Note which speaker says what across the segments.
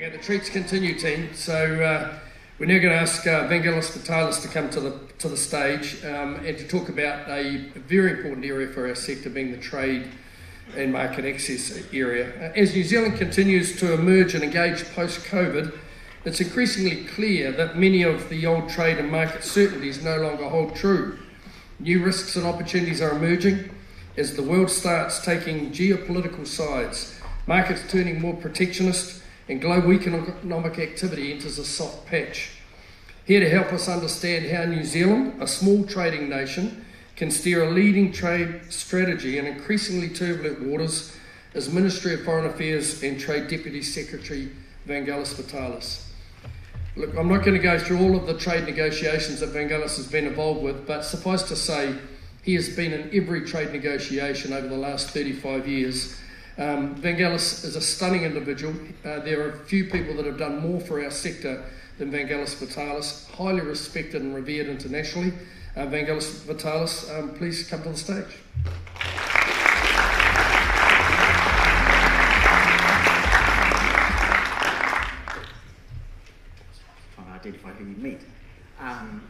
Speaker 1: The treats continue, team. So uh, we're now going to ask uh, Vangelis Vitalis to come to the to the stage um, and to talk about a very important area for our sector, being the trade and market access area. Uh, as New Zealand continues to emerge and engage post-COVID, it's increasingly clear that many of the old trade and market certainties no longer hold true. New risks and opportunities are emerging as the world starts taking geopolitical sides, markets turning more protectionist and global economic activity enters a soft patch. Here to help us understand how New Zealand, a small trading nation, can steer a leading trade strategy in increasingly turbulent waters is Ministry of Foreign Affairs and Trade Deputy Secretary Vangelis Vitalis. Look, I'm not going to go through all of the trade negotiations that Vangelis has been involved with, but suffice to say, he has been in every trade negotiation over the last 35 years um, Vangelis is a stunning individual. Uh, there are a few people that have done more for our sector than Vangelis Vitalis, highly respected and revered internationally. Uh, Vangelis Vitalis, um, please come to the stage.
Speaker 2: Identify who you meet. Um,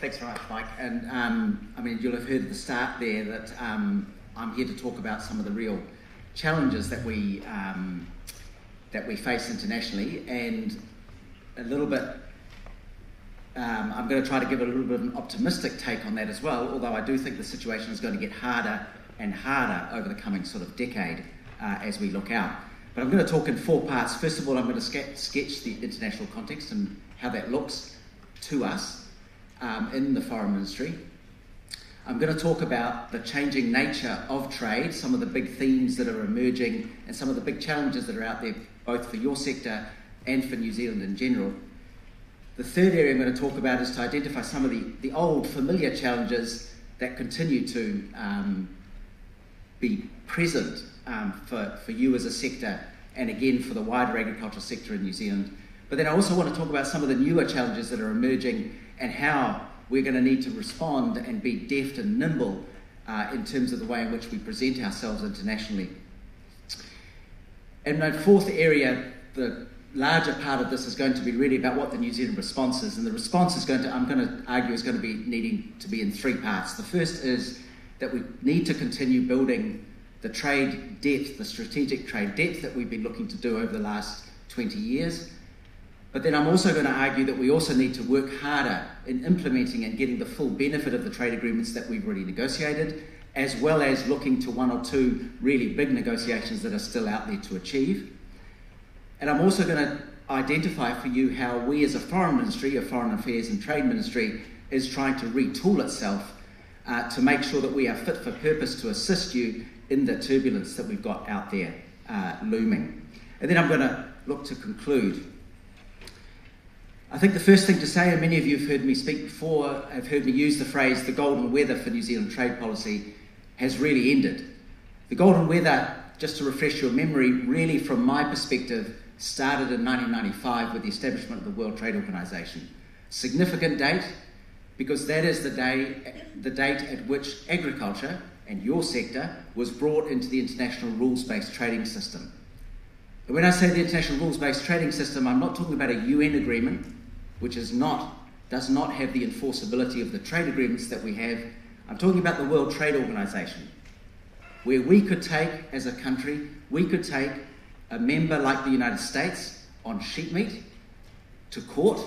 Speaker 2: thanks very much, Mike. And um, I mean, you'll have heard at the start there that um, I'm here to talk about some of the real challenges that we um, that we face internationally, and a little bit. Um, I'm going to try to give a little bit of an optimistic take on that as well, although I do think the situation is going to get harder and harder over the coming sort of decade uh, as we look out. But I'm going to talk in four parts. First of all, I'm going to sketch the international context and how that looks to us um, in the foreign ministry. I'm going to talk about the changing nature of trade, some of the big themes that are emerging, and some of the big challenges that are out there, both for your sector and for New Zealand in general. The third area I'm going to talk about is to identify some of the, the old familiar challenges that continue to um, be present um, for, for you as a sector and again for the wider agricultural sector in New Zealand. But then I also want to talk about some of the newer challenges that are emerging and how we're going to need to respond and be deft and nimble uh, in terms of the way in which we present ourselves internationally. And my fourth area, the larger part of this is going to be really about what the New Zealand response is. And the response is going to, I'm going to argue, is going to be needing to be in three parts. The first is that we need to continue building the trade depth, the strategic trade depth that we've been looking to do over the last 20 years. But then I'm also going to argue that we also need to work harder in implementing and getting the full benefit of the trade agreements that we've already negotiated, as well as looking to one or two really big negotiations that are still out there to achieve. And I'm also going to identify for you how we as a foreign ministry, a foreign affairs and trade ministry, is trying to retool itself uh, to make sure that we are fit for purpose to assist you in the turbulence that we've got out there uh, looming. And then I'm going to look to conclude I think the first thing to say, and many of you have heard me speak before, have heard me use the phrase the golden weather for New Zealand trade policy has really ended. The golden weather, just to refresh your memory, really from my perspective, started in 1995 with the establishment of the World Trade Organization. Significant date because that is the day, the date at which agriculture and your sector was brought into the international rules-based trading system. And when I say the international rules-based trading system, I'm not talking about a UN agreement which is not, does not have the enforceability of the trade agreements that we have. I'm talking about the World Trade Organization, where we could take, as a country, we could take a member like the United States on sheep meat to court.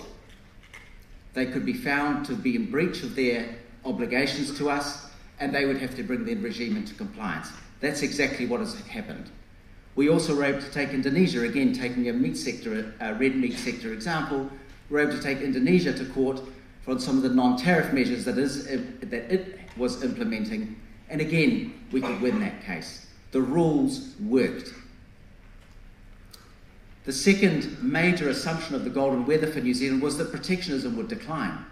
Speaker 2: They could be found to be in breach of their obligations to us, and they would have to bring their regime into compliance. That's exactly what has happened. We also were able to take Indonesia, again, taking a meat sector, a red meat sector example, were able to take Indonesia to court for some of the non-tariff measures that, is, uh, that it was implementing. And again, we could win that case. The rules worked. The second major assumption of the golden weather for New Zealand was that protectionism would decline.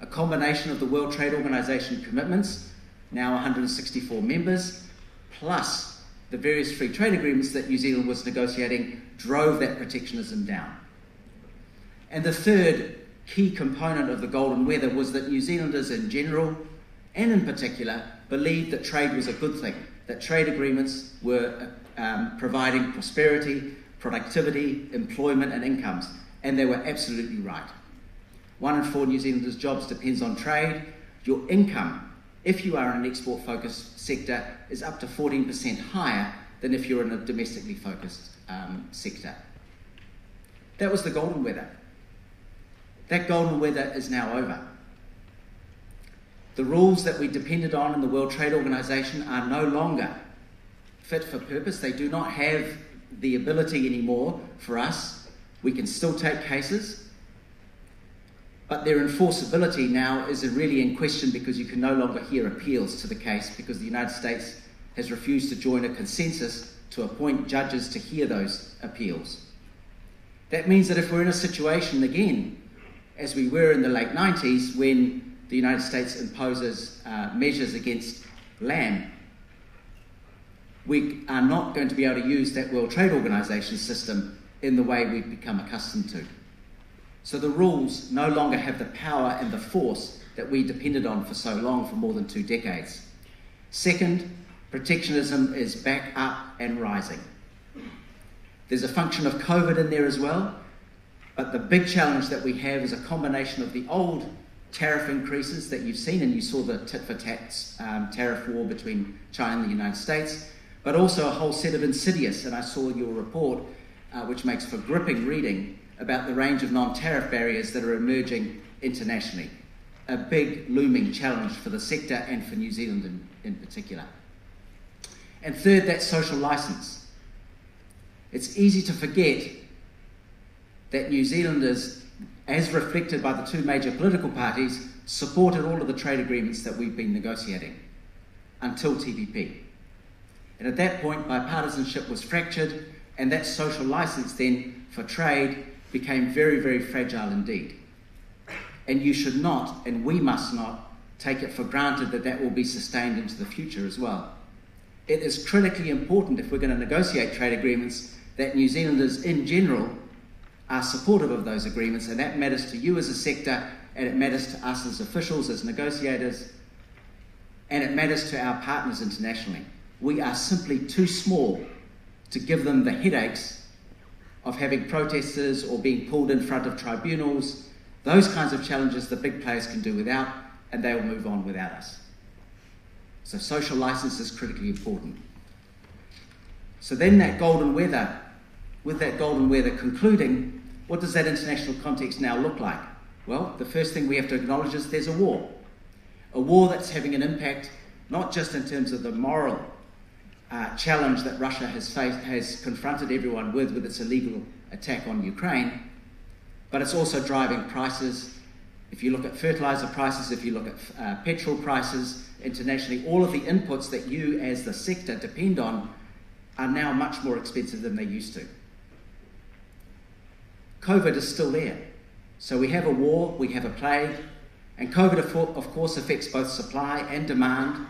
Speaker 2: A combination of the World Trade Organization commitments, now 164 members, plus the various free trade agreements that New Zealand was negotiating, drove that protectionism down. And the third key component of the golden weather was that New Zealanders in general, and in particular, believed that trade was a good thing, that trade agreements were um, providing prosperity, productivity, employment, and incomes. And they were absolutely right. One in four New Zealanders' jobs depends on trade. Your income, if you are in an export focused sector, is up to 14% higher than if you're in a domestically focused um, sector. That was the golden weather. That golden weather is now over. The rules that we depended on in the World Trade Organization are no longer fit for purpose. They do not have the ability anymore for us. We can still take cases, but their enforceability now is really in question because you can no longer hear appeals to the case because the United States has refused to join a consensus to appoint judges to hear those appeals. That means that if we're in a situation again, as we were in the late 90s, when the United States imposes uh, measures against lamb, we are not going to be able to use that World Trade Organization system in the way we've become accustomed to. So the rules no longer have the power and the force that we depended on for so long, for more than two decades. Second, protectionism is back up and rising. There's a function of COVID in there as well, but the big challenge that we have is a combination of the old tariff increases that you've seen, and you saw the tit for tat um, tariff war between China and the United States, but also a whole set of insidious, and I saw your report, uh, which makes for gripping reading, about the range of non tariff barriers that are emerging internationally. A big looming challenge for the sector and for New Zealand in, in particular. And third, that social license. It's easy to forget that New Zealanders, as reflected by the two major political parties, supported all of the trade agreements that we've been negotiating until TPP. And at that point, bipartisanship was fractured, and that social license then for trade became very, very fragile indeed. And you should not, and we must not, take it for granted that that will be sustained into the future as well. It is critically important if we're going to negotiate trade agreements that New Zealanders in general are supportive of those agreements, and that matters to you as a sector, and it matters to us as officials, as negotiators, and it matters to our partners internationally. We are simply too small to give them the headaches of having protesters or being pulled in front of tribunals. Those kinds of challenges the big players can do without, and they will move on without us. So, social license is critically important. So, then that golden weather, with that golden weather concluding, what does that international context now look like? Well, the first thing we have to acknowledge is there's a war. A war that's having an impact not just in terms of the moral uh, challenge that Russia has, faced, has confronted everyone with, with its illegal attack on Ukraine, but it's also driving prices. If you look at fertilizer prices, if you look at uh, petrol prices internationally, all of the inputs that you as the sector depend on are now much more expensive than they used to. COVID is still there. So we have a war, we have a plague, and COVID, of course, affects both supply and demand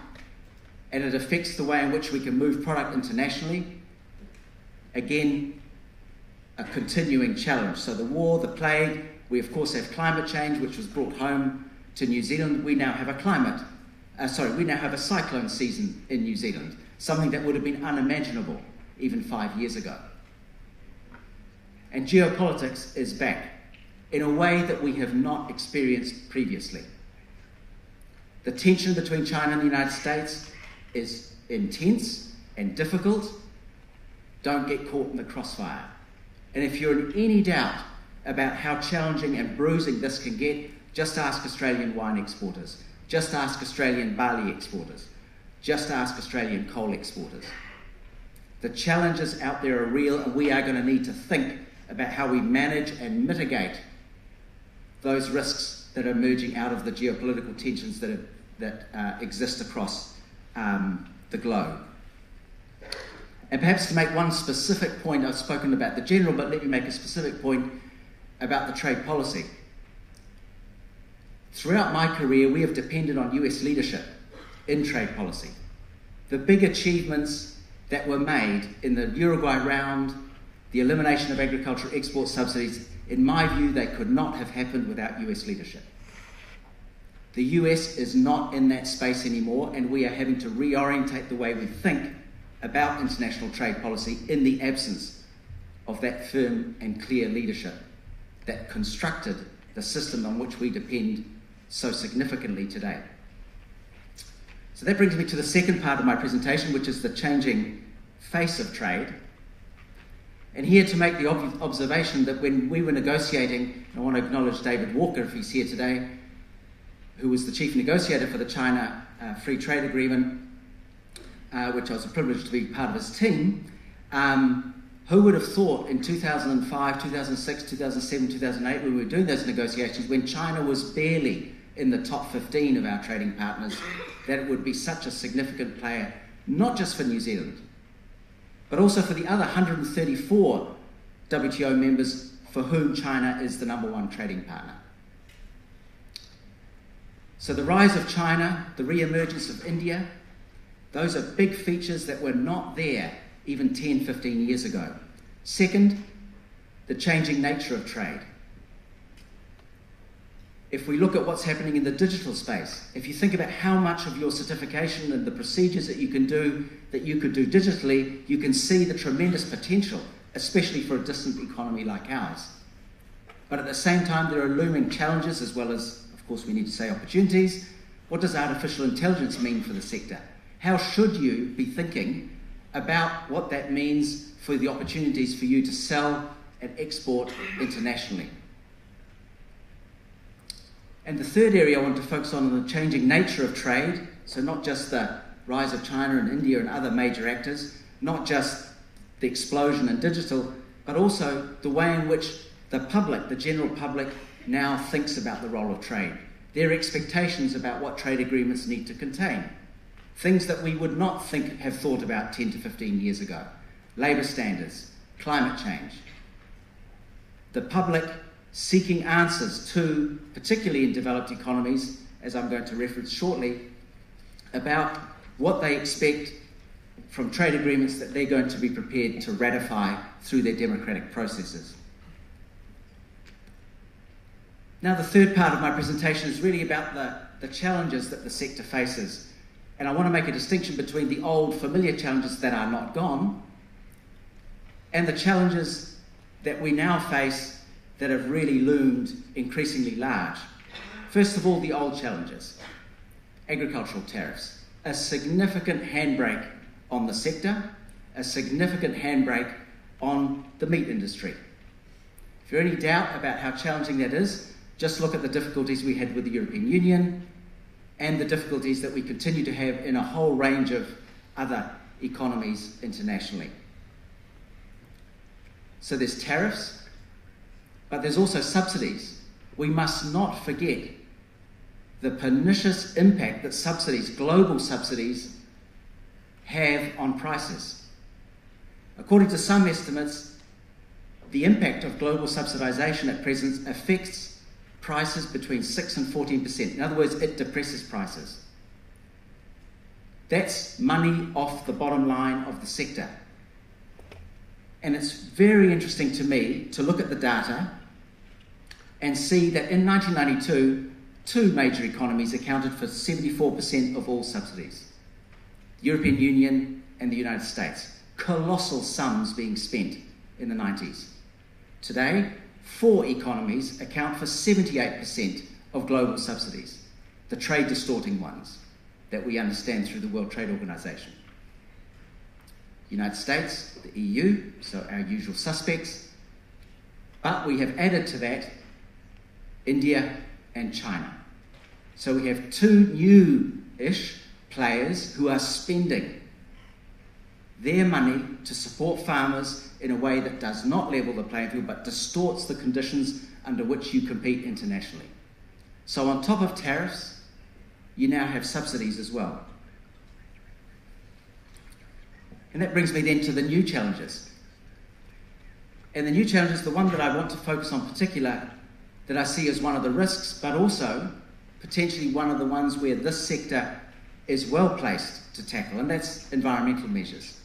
Speaker 2: and it affects the way in which we can move product internationally. Again, a continuing challenge. So, the war, the plague, we of course have climate change, which was brought home to New Zealand. We now have a climate, uh, sorry, we now have a cyclone season in New Zealand, something that would have been unimaginable even five years ago. And geopolitics is back in a way that we have not experienced previously. The tension between China and the United States is intense and difficult, don't get caught in the crossfire. And if you're in any doubt about how challenging and bruising this can get, just ask Australian wine exporters. Just ask Australian barley exporters. Just ask Australian coal exporters. The challenges out there are real, and we are going to need to think about how we manage and mitigate those risks that are emerging out of the geopolitical tensions that, that uh, exist across um, the globe. And perhaps to make one specific point, I've spoken about the general, but let me make a specific point about the trade policy. Throughout my career, we have depended on US leadership in trade policy. The big achievements that were made in the Uruguay round, the elimination of agricultural export subsidies, in my view, they could not have happened without US leadership. The US is not in that space anymore, and we are having to reorientate the way we think about international trade policy in the absence of that firm and clear leadership that constructed the system on which we depend so significantly today. So that brings me to the second part of my presentation, which is the changing face of trade. And here to make the ob- observation that when we were negotiating, I want to acknowledge David Walker if he's here today, who was the chief negotiator for the China uh, Free Trade Agreement, uh, which I was privileged to be part of his team. Um, who would have thought in 2005, 2006, 2007, 2008, when we were doing those negotiations, when China was barely in the top 15 of our trading partners, that it would be such a significant player, not just for New Zealand, but also for the other 134 WTO members for whom China is the number one trading partner. So, the rise of China, the re emergence of India, those are big features that were not there even 10, 15 years ago. Second, the changing nature of trade. If we look at what's happening in the digital space, if you think about how much of your certification and the procedures that you can do that you could do digitally, you can see the tremendous potential, especially for a distant economy like ours. But at the same time, there are looming challenges as well as, of course, we need to say opportunities. What does artificial intelligence mean for the sector? How should you be thinking about what that means for the opportunities for you to sell and export internationally? And the third area I want to focus on is the changing nature of trade. So, not just the rise of China and India and other major actors, not just the explosion in digital, but also the way in which the public, the general public, now thinks about the role of trade. Their expectations about what trade agreements need to contain. Things that we would not think have thought about 10 to 15 years ago. Labour standards, climate change. The public seeking answers to, particularly in developed economies, as I'm going to reference shortly, about what they expect from trade agreements that they're going to be prepared to ratify through their democratic processes. Now, the third part of my presentation is really about the, the challenges that the sector faces. And I want to make a distinction between the old familiar challenges that are not gone and the challenges that we now face that have really loomed increasingly large. First of all, the old challenges agricultural tariffs, a significant handbrake on the sector, a significant handbrake on the meat industry. If you're any doubt about how challenging that is, just look at the difficulties we had with the European Union and the difficulties that we continue to have in a whole range of other economies internationally. So there's tariffs, but there's also subsidies. We must not forget the pernicious impact that subsidies, global subsidies, have on prices. According to some estimates, the impact of global subsidization at present affects prices between 6 and 14%. In other words, it depresses prices. That's money off the bottom line of the sector. And it's very interesting to me to look at the data and see that in 1992, two major economies accounted for 74% of all subsidies the European Union and the United States. Colossal sums being spent in the 90s. Today, four economies account for 78% of global subsidies, the trade distorting ones that we understand through the World Trade Organization. United States, the EU, so our usual suspects, but we have added to that India, and China. So we have two new ish players who are spending their money to support farmers in a way that does not level the playing field but distorts the conditions under which you compete internationally. So, on top of tariffs, you now have subsidies as well. And that brings me then to the new challenges. And the new challenges, the one that I want to focus on particular that I see as one of the risks, but also potentially one of the ones where this sector is well placed to tackle, and that's environmental measures.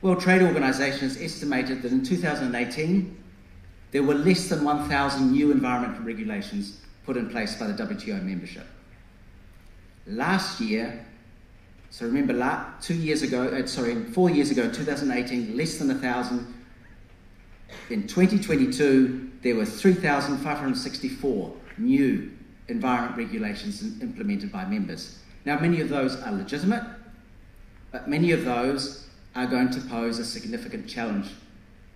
Speaker 2: World Trade Organization has estimated that in 2018 there were less than 1,000 new environmental regulations put in place by the WTO membership. Last year, so remember, two years ago, uh, sorry, four years ago, 2018, less than 1,000. In 2022, there were 3,564 new environment regulations implemented by members. Now, many of those are legitimate, but many of those are going to pose a significant challenge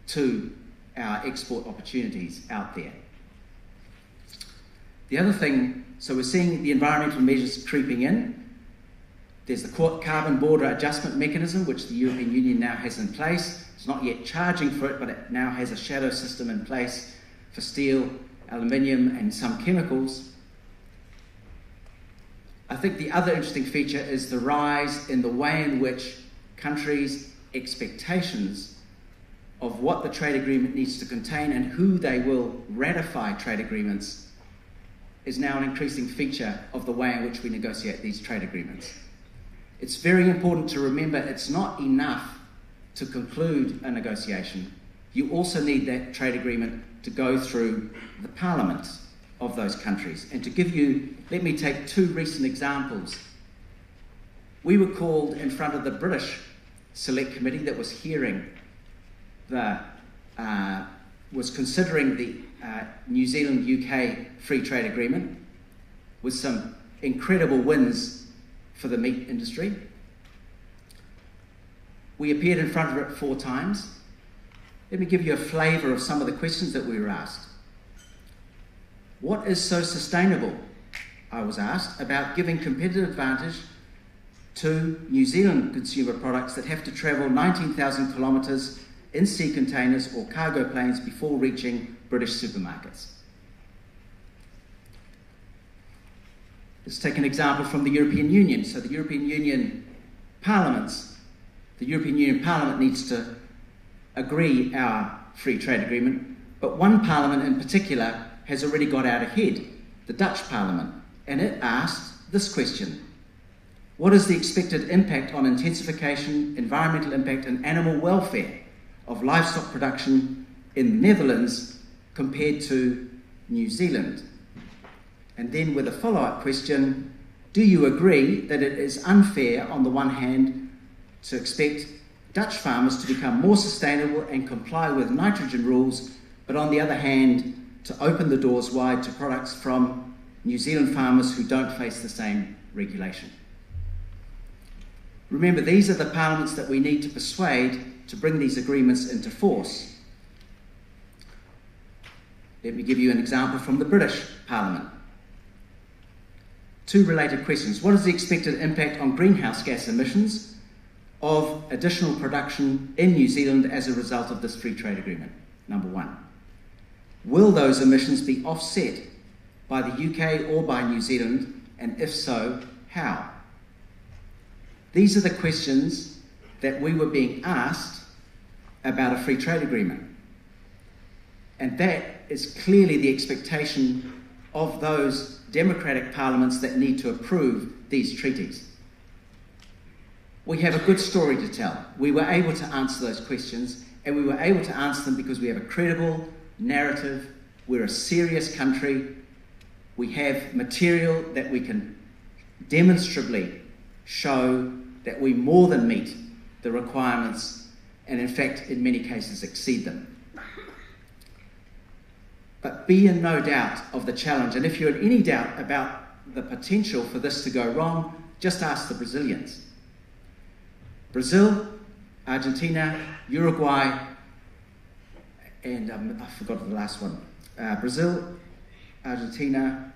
Speaker 2: to our export opportunities out there. The other thing, so we're seeing the environmental measures creeping in. There's the carbon border adjustment mechanism, which the European Union now has in place. It's not yet charging for it, but it now has a shadow system in place for steel, aluminium, and some chemicals. I think the other interesting feature is the rise in the way in which countries' expectations of what the trade agreement needs to contain and who they will ratify trade agreements is now an increasing feature of the way in which we negotiate these trade agreements. It's very important to remember it's not enough to conclude a negotiation. You also need that trade agreement to go through the parliaments of those countries. And to give you, let me take two recent examples. We were called in front of the British Select Committee that was hearing the, uh, was considering the uh, New Zealand UK free trade agreement with some incredible wins for the meat industry. We appeared in front of it four times. Let me give you a flavour of some of the questions that we were asked. What is so sustainable, I was asked, about giving competitive advantage to New Zealand consumer products that have to travel 19,000 kilometres in sea containers or cargo planes before reaching British supermarkets? Let's take an example from the European Union. So, the European Union parliaments, the European Union Parliament needs to agree our free trade agreement, but one parliament in particular has already got out ahead, the Dutch Parliament, and it asked this question What is the expected impact on intensification, environmental impact, and animal welfare of livestock production in the Netherlands compared to New Zealand? And then, with a follow up question, do you agree that it is unfair, on the one hand, to expect Dutch farmers to become more sustainable and comply with nitrogen rules, but on the other hand, to open the doors wide to products from New Zealand farmers who don't face the same regulation. Remember, these are the parliaments that we need to persuade to bring these agreements into force. Let me give you an example from the British Parliament. Two related questions. What is the expected impact on greenhouse gas emissions of additional production in New Zealand as a result of this free trade agreement? Number one. Will those emissions be offset by the UK or by New Zealand? And if so, how? These are the questions that we were being asked about a free trade agreement. And that is clearly the expectation of those democratic parliaments that need to approve these treaties. We have a good story to tell. We were able to answer those questions, and we were able to answer them because we have a credible, narrative. We're a serious country. We have material that we can demonstrably show that we more than meet the requirements and, in fact, in many cases, exceed them. But be in no doubt of the challenge. And if you're in any doubt about the potential for this to go wrong, just ask the Brazilians. Brazil, Argentina, Uruguay, and um, I forgot the last one uh, Brazil, Argentina,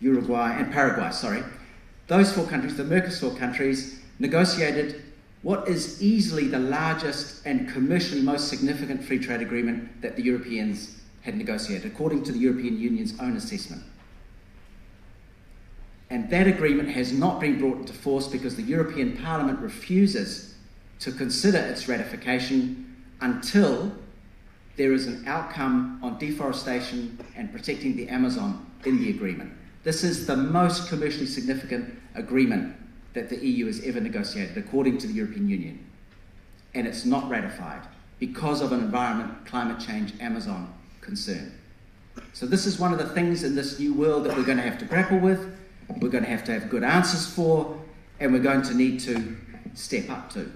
Speaker 2: Uruguay, and Paraguay, sorry. Those four countries, the Mercosur countries, negotiated what is easily the largest and commercially most significant free trade agreement that the Europeans had negotiated, according to the European Union's own assessment. And that agreement has not been brought into force because the European Parliament refuses to consider its ratification until there is an outcome on deforestation and protecting the Amazon in the agreement. This is the most commercially significant agreement that the EU has ever negotiated, according to the European Union. And it's not ratified because of an environment, climate change, Amazon concern. So, this is one of the things in this new world that we're going to have to grapple with, we're going to have to have good answers for, and we're going to need to step up to.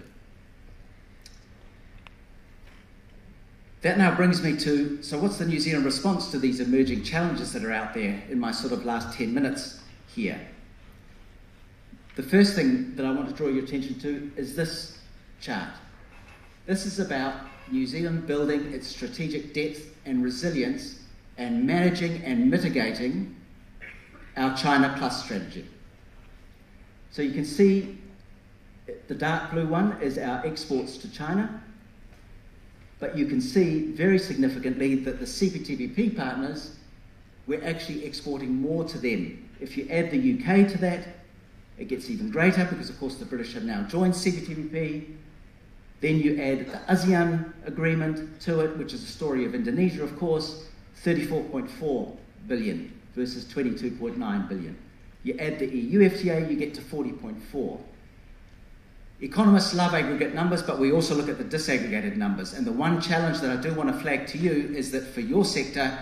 Speaker 2: That now brings me to so, what's the New Zealand response to these emerging challenges that are out there in my sort of last 10 minutes here? The first thing that I want to draw your attention to is this chart. This is about New Zealand building its strategic depth and resilience and managing and mitigating our China Plus strategy. So you can see the dark blue one is our exports to China, but you can see very significantly that the CPTPP partners, we're actually exporting more to them. If you add the UK to that, it gets even greater because, of course, the British have now joined CPTPP. Then you add the ASEAN agreement to it, which is the story of Indonesia, of course, 34.4 billion versus 22.9 billion. You add the EU FTA, you get to 40.4. Economists love aggregate numbers, but we also look at the disaggregated numbers. And the one challenge that I do want to flag to you is that for your sector,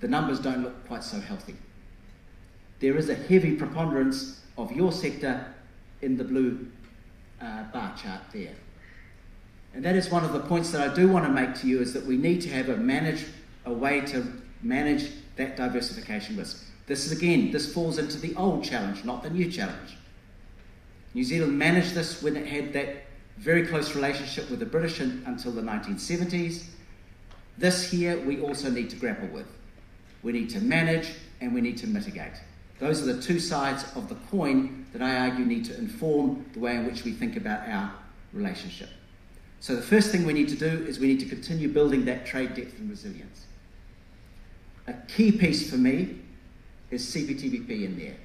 Speaker 2: the numbers don't look quite so healthy. There is a heavy preponderance of your sector in the blue uh, bar chart there. And that is one of the points that I do want to make to you is that we need to have a manage a way to manage that diversification risk. This is again, this falls into the old challenge, not the new challenge. New Zealand managed this when it had that very close relationship with the British until the 1970s. This here we also need to grapple with. We need to manage and we need to mitigate. Those are the two sides of the coin that I argue need to inform the way in which we think about our relationship. So, the first thing we need to do is we need to continue building that trade depth and resilience. A key piece for me is CPTPP in there.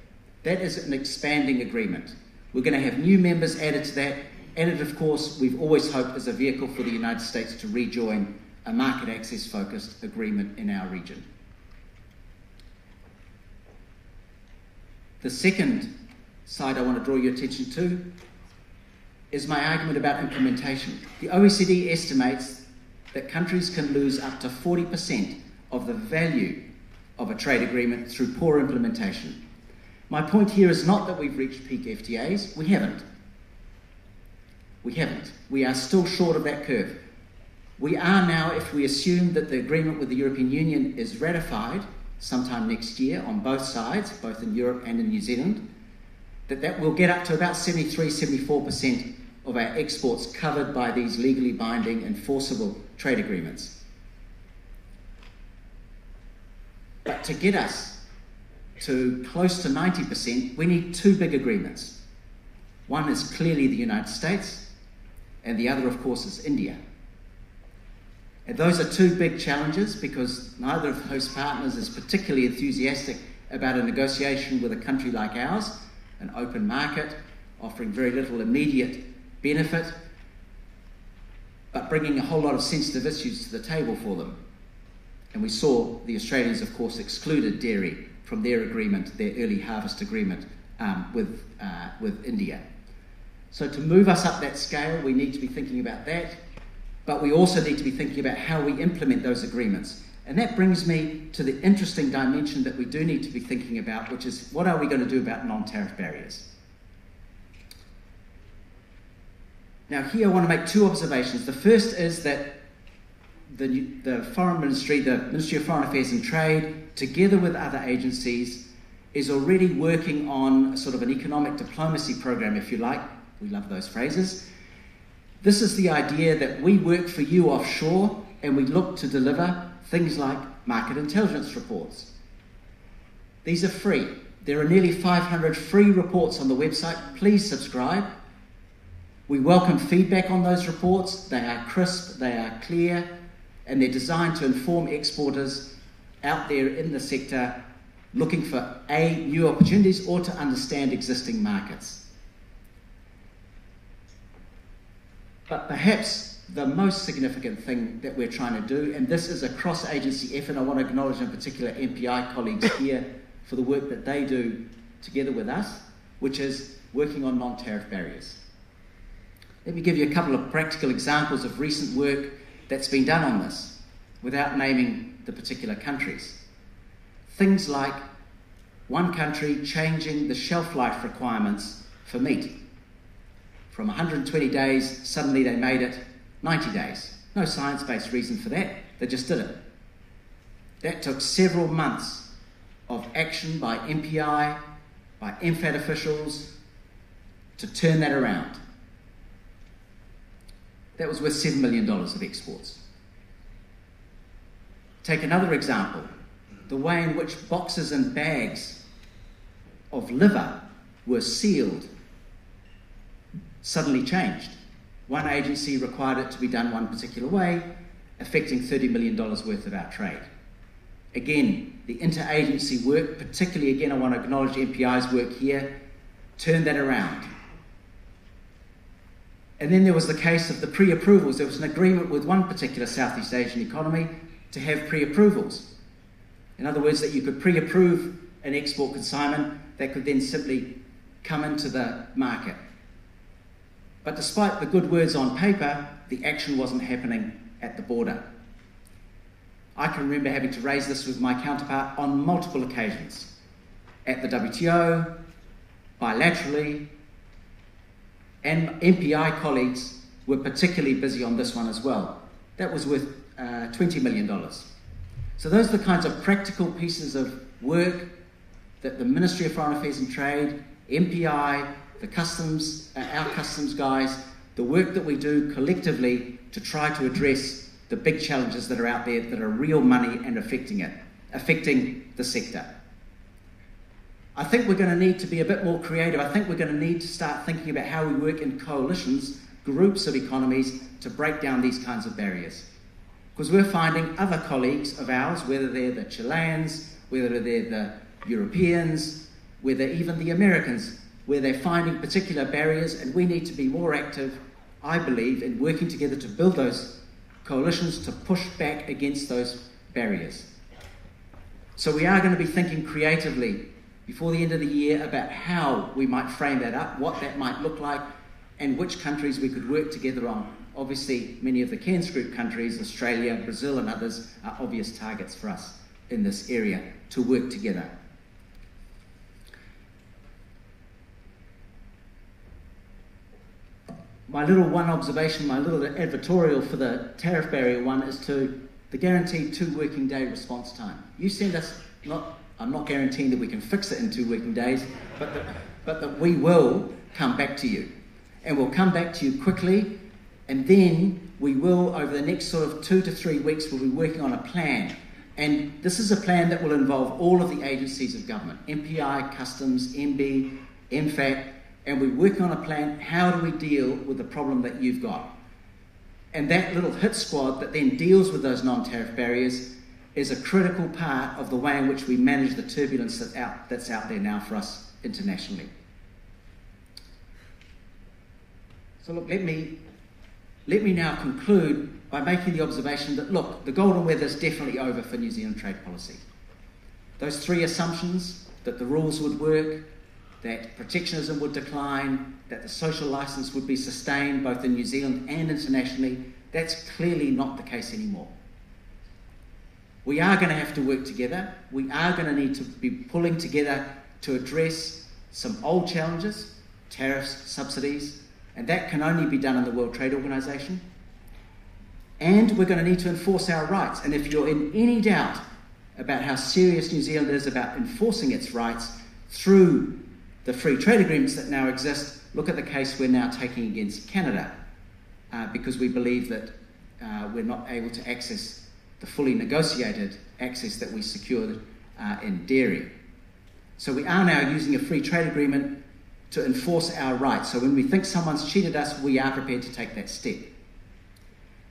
Speaker 2: That is an expanding agreement. We're going to have new members added to that, and it, of course, we've always hoped as a vehicle for the United States to rejoin a market access focused agreement in our region. The second side I want to draw your attention to is my argument about implementation. The OECD estimates that countries can lose up to 40% of the value of a trade agreement through poor implementation. My point here is not that we've reached peak FTAs, we haven't. We haven't. We are still short of that curve. We are now, if we assume that the agreement with the European Union is ratified sometime next year on both sides, both in Europe and in New Zealand, that that will get up to about 73, 74% of our exports covered by these legally binding enforceable trade agreements. But to get us to close to 90%, we need two big agreements. One is clearly the United States, and the other, of course, is India. And those are two big challenges because neither of those partners is particularly enthusiastic about a negotiation with a country like ours, an open market, offering very little immediate benefit, but bringing a whole lot of sensitive issues to the table for them. And we saw the Australians, of course, excluded dairy from their agreement, their early harvest agreement um, with, uh, with India. So, to move us up that scale, we need to be thinking about that, but we also need to be thinking about how we implement those agreements. And that brings me to the interesting dimension that we do need to be thinking about, which is what are we going to do about non tariff barriers? Now, here I want to make two observations. The first is that the, the Foreign Ministry, the Ministry of Foreign Affairs and Trade, together with other agencies, is already working on sort of an economic diplomacy program, if you like. We love those phrases. This is the idea that we work for you offshore and we look to deliver things like market intelligence reports. These are free. There are nearly 500 free reports on the website. Please subscribe. We welcome feedback on those reports. They are crisp, they are clear, and they're designed to inform exporters out there in the sector looking for A, new opportunities or to understand existing markets. But perhaps the most significant thing that we're trying to do, and this is a cross agency effort, I want to acknowledge in particular MPI colleagues here for the work that they do together with us, which is working on non tariff barriers. Let me give you a couple of practical examples of recent work that's been done on this without naming the particular countries. Things like one country changing the shelf life requirements for meat. From 120 days, suddenly they made it 90 days. No science based reason for that. They just did it. That took several months of action by MPI, by MFAT officials to turn that around. That was worth $7 million of exports. Take another example the way in which boxes and bags of liver were sealed suddenly changed. One agency required it to be done one particular way, affecting $30 million worth of our trade. Again, the interagency work, particularly again, I want to acknowledge MPI's work here, turned that around. And then there was the case of the pre approvals. There was an agreement with one particular Southeast Asian economy to have pre approvals. In other words, that you could pre approve an export consignment that could then simply come into the market. But despite the good words on paper, the action wasn't happening at the border. I can remember having to raise this with my counterpart on multiple occasions at the WTO, bilaterally, and MPI colleagues were particularly busy on this one as well. That was worth uh, $20 million. So, those are the kinds of practical pieces of work that the Ministry of Foreign Affairs and Trade, MPI, the customs, uh, our customs guys, the work that we do collectively to try to address the big challenges that are out there that are real money and affecting it, affecting the sector. I think we're going to need to be a bit more creative. I think we're going to need to start thinking about how we work in coalitions, groups of economies, to break down these kinds of barriers. Because we're finding other colleagues of ours, whether they're the Chileans, whether they're the Europeans, whether even the Americans, where they're finding particular barriers, and we need to be more active, I believe, in working together to build those coalitions to push back against those barriers. So we are going to be thinking creatively before the end of the year about how we might frame that up, what that might look like, and which countries we could work together on. Obviously, many of the Cairns Group countries, Australia, Brazil, and others, are obvious targets for us in this area to work together. my little one observation, my little advertorial for the tariff barrier one is to the guaranteed two working day response time. You send us, not, I'm not guaranteeing that we can fix it in two working days, but that, but that we will come back to you. And we'll come back to you quickly, and then we will, over the next sort of two to three weeks, we'll be working on a plan. And this is a plan that will involve all of the agencies of government MPI, Customs, MB, MFAT, and we're working on a plan how do we deal with the problem that you've got? And that little hit squad that then deals with those non tariff barriers is a critical part of the way in which we manage the turbulence that's out, that's out there now for us internationally. So, look, let me, let me now conclude by making the observation that, look, the golden weather is definitely over for New Zealand trade policy. Those three assumptions that the rules would work, that protectionism would decline, that the social license would be sustained both in New Zealand and internationally. That's clearly not the case anymore. We are going to have to work together. We are going to need to be pulling together to address some old challenges, tariffs, subsidies, and that can only be done in the World Trade Organization. And we're going to need to enforce our rights. And if you're in any doubt about how serious New Zealand is about enforcing its rights through the free trade agreements that now exist, look at the case we're now taking against Canada uh, because we believe that uh, we're not able to access the fully negotiated access that we secured uh, in dairy. So we are now using a free trade agreement to enforce our rights. So when we think someone's cheated us, we are prepared to take that step.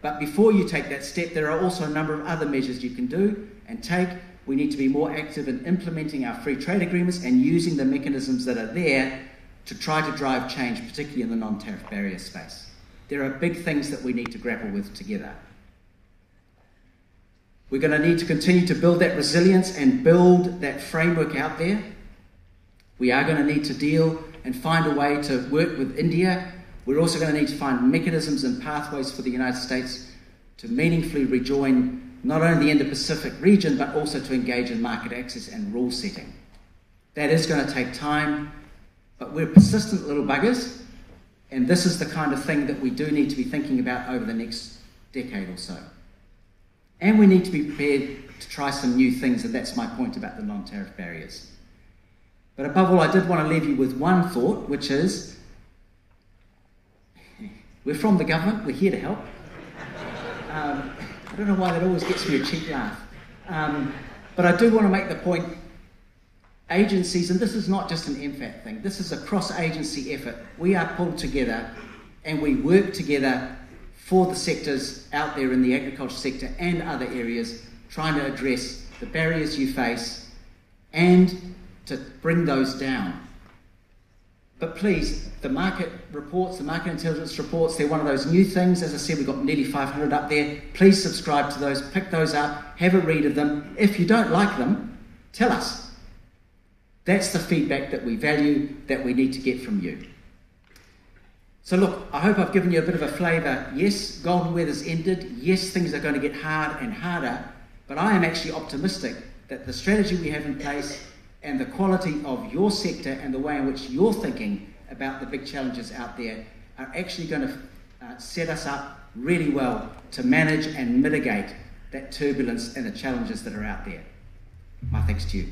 Speaker 2: But before you take that step, there are also a number of other measures you can do and take we need to be more active in implementing our free trade agreements and using the mechanisms that are there to try to drive change, particularly in the non tariff barrier space. There are big things that we need to grapple with together. We're going to need to continue to build that resilience and build that framework out there. We are going to need to deal and find a way to work with India. We're also going to need to find mechanisms and pathways for the United States to meaningfully rejoin not only the Indo Pacific region, but also to engage in market access and rule setting. That is going to take time, but we're persistent little buggers, and this is the kind of thing that we do need to be thinking about over the next decade or so. And we need to be prepared to try some new things, and that's my point about the non tariff barriers. But above all, I did want to leave you with one thought, which is we're from the government, we're here to help. Um, I don't know why that always gets me a cheap laugh. Um, but I do want to make the point agencies, and this is not just an MFAT thing, this is a cross agency effort. We are pulled together and we work together for the sectors out there in the agriculture sector and other areas, trying to address the barriers you face and to bring those down. But please, the market reports, the market intelligence reports, they're one of those new things. As I said, we've got nearly 500 up there. Please subscribe to those, pick those up, have a read of them. If you don't like them, tell us. That's the feedback that we value, that we need to get from you. So, look, I hope I've given you a bit of a flavour. Yes, golden weather's ended. Yes, things are going to get hard and harder. But I am actually optimistic that the strategy we have in place and the quality of your sector and the way in which you're thinking about the big challenges out there are actually going to uh, set us up really well to manage and mitigate that turbulence and the challenges that are out there. My thanks to you.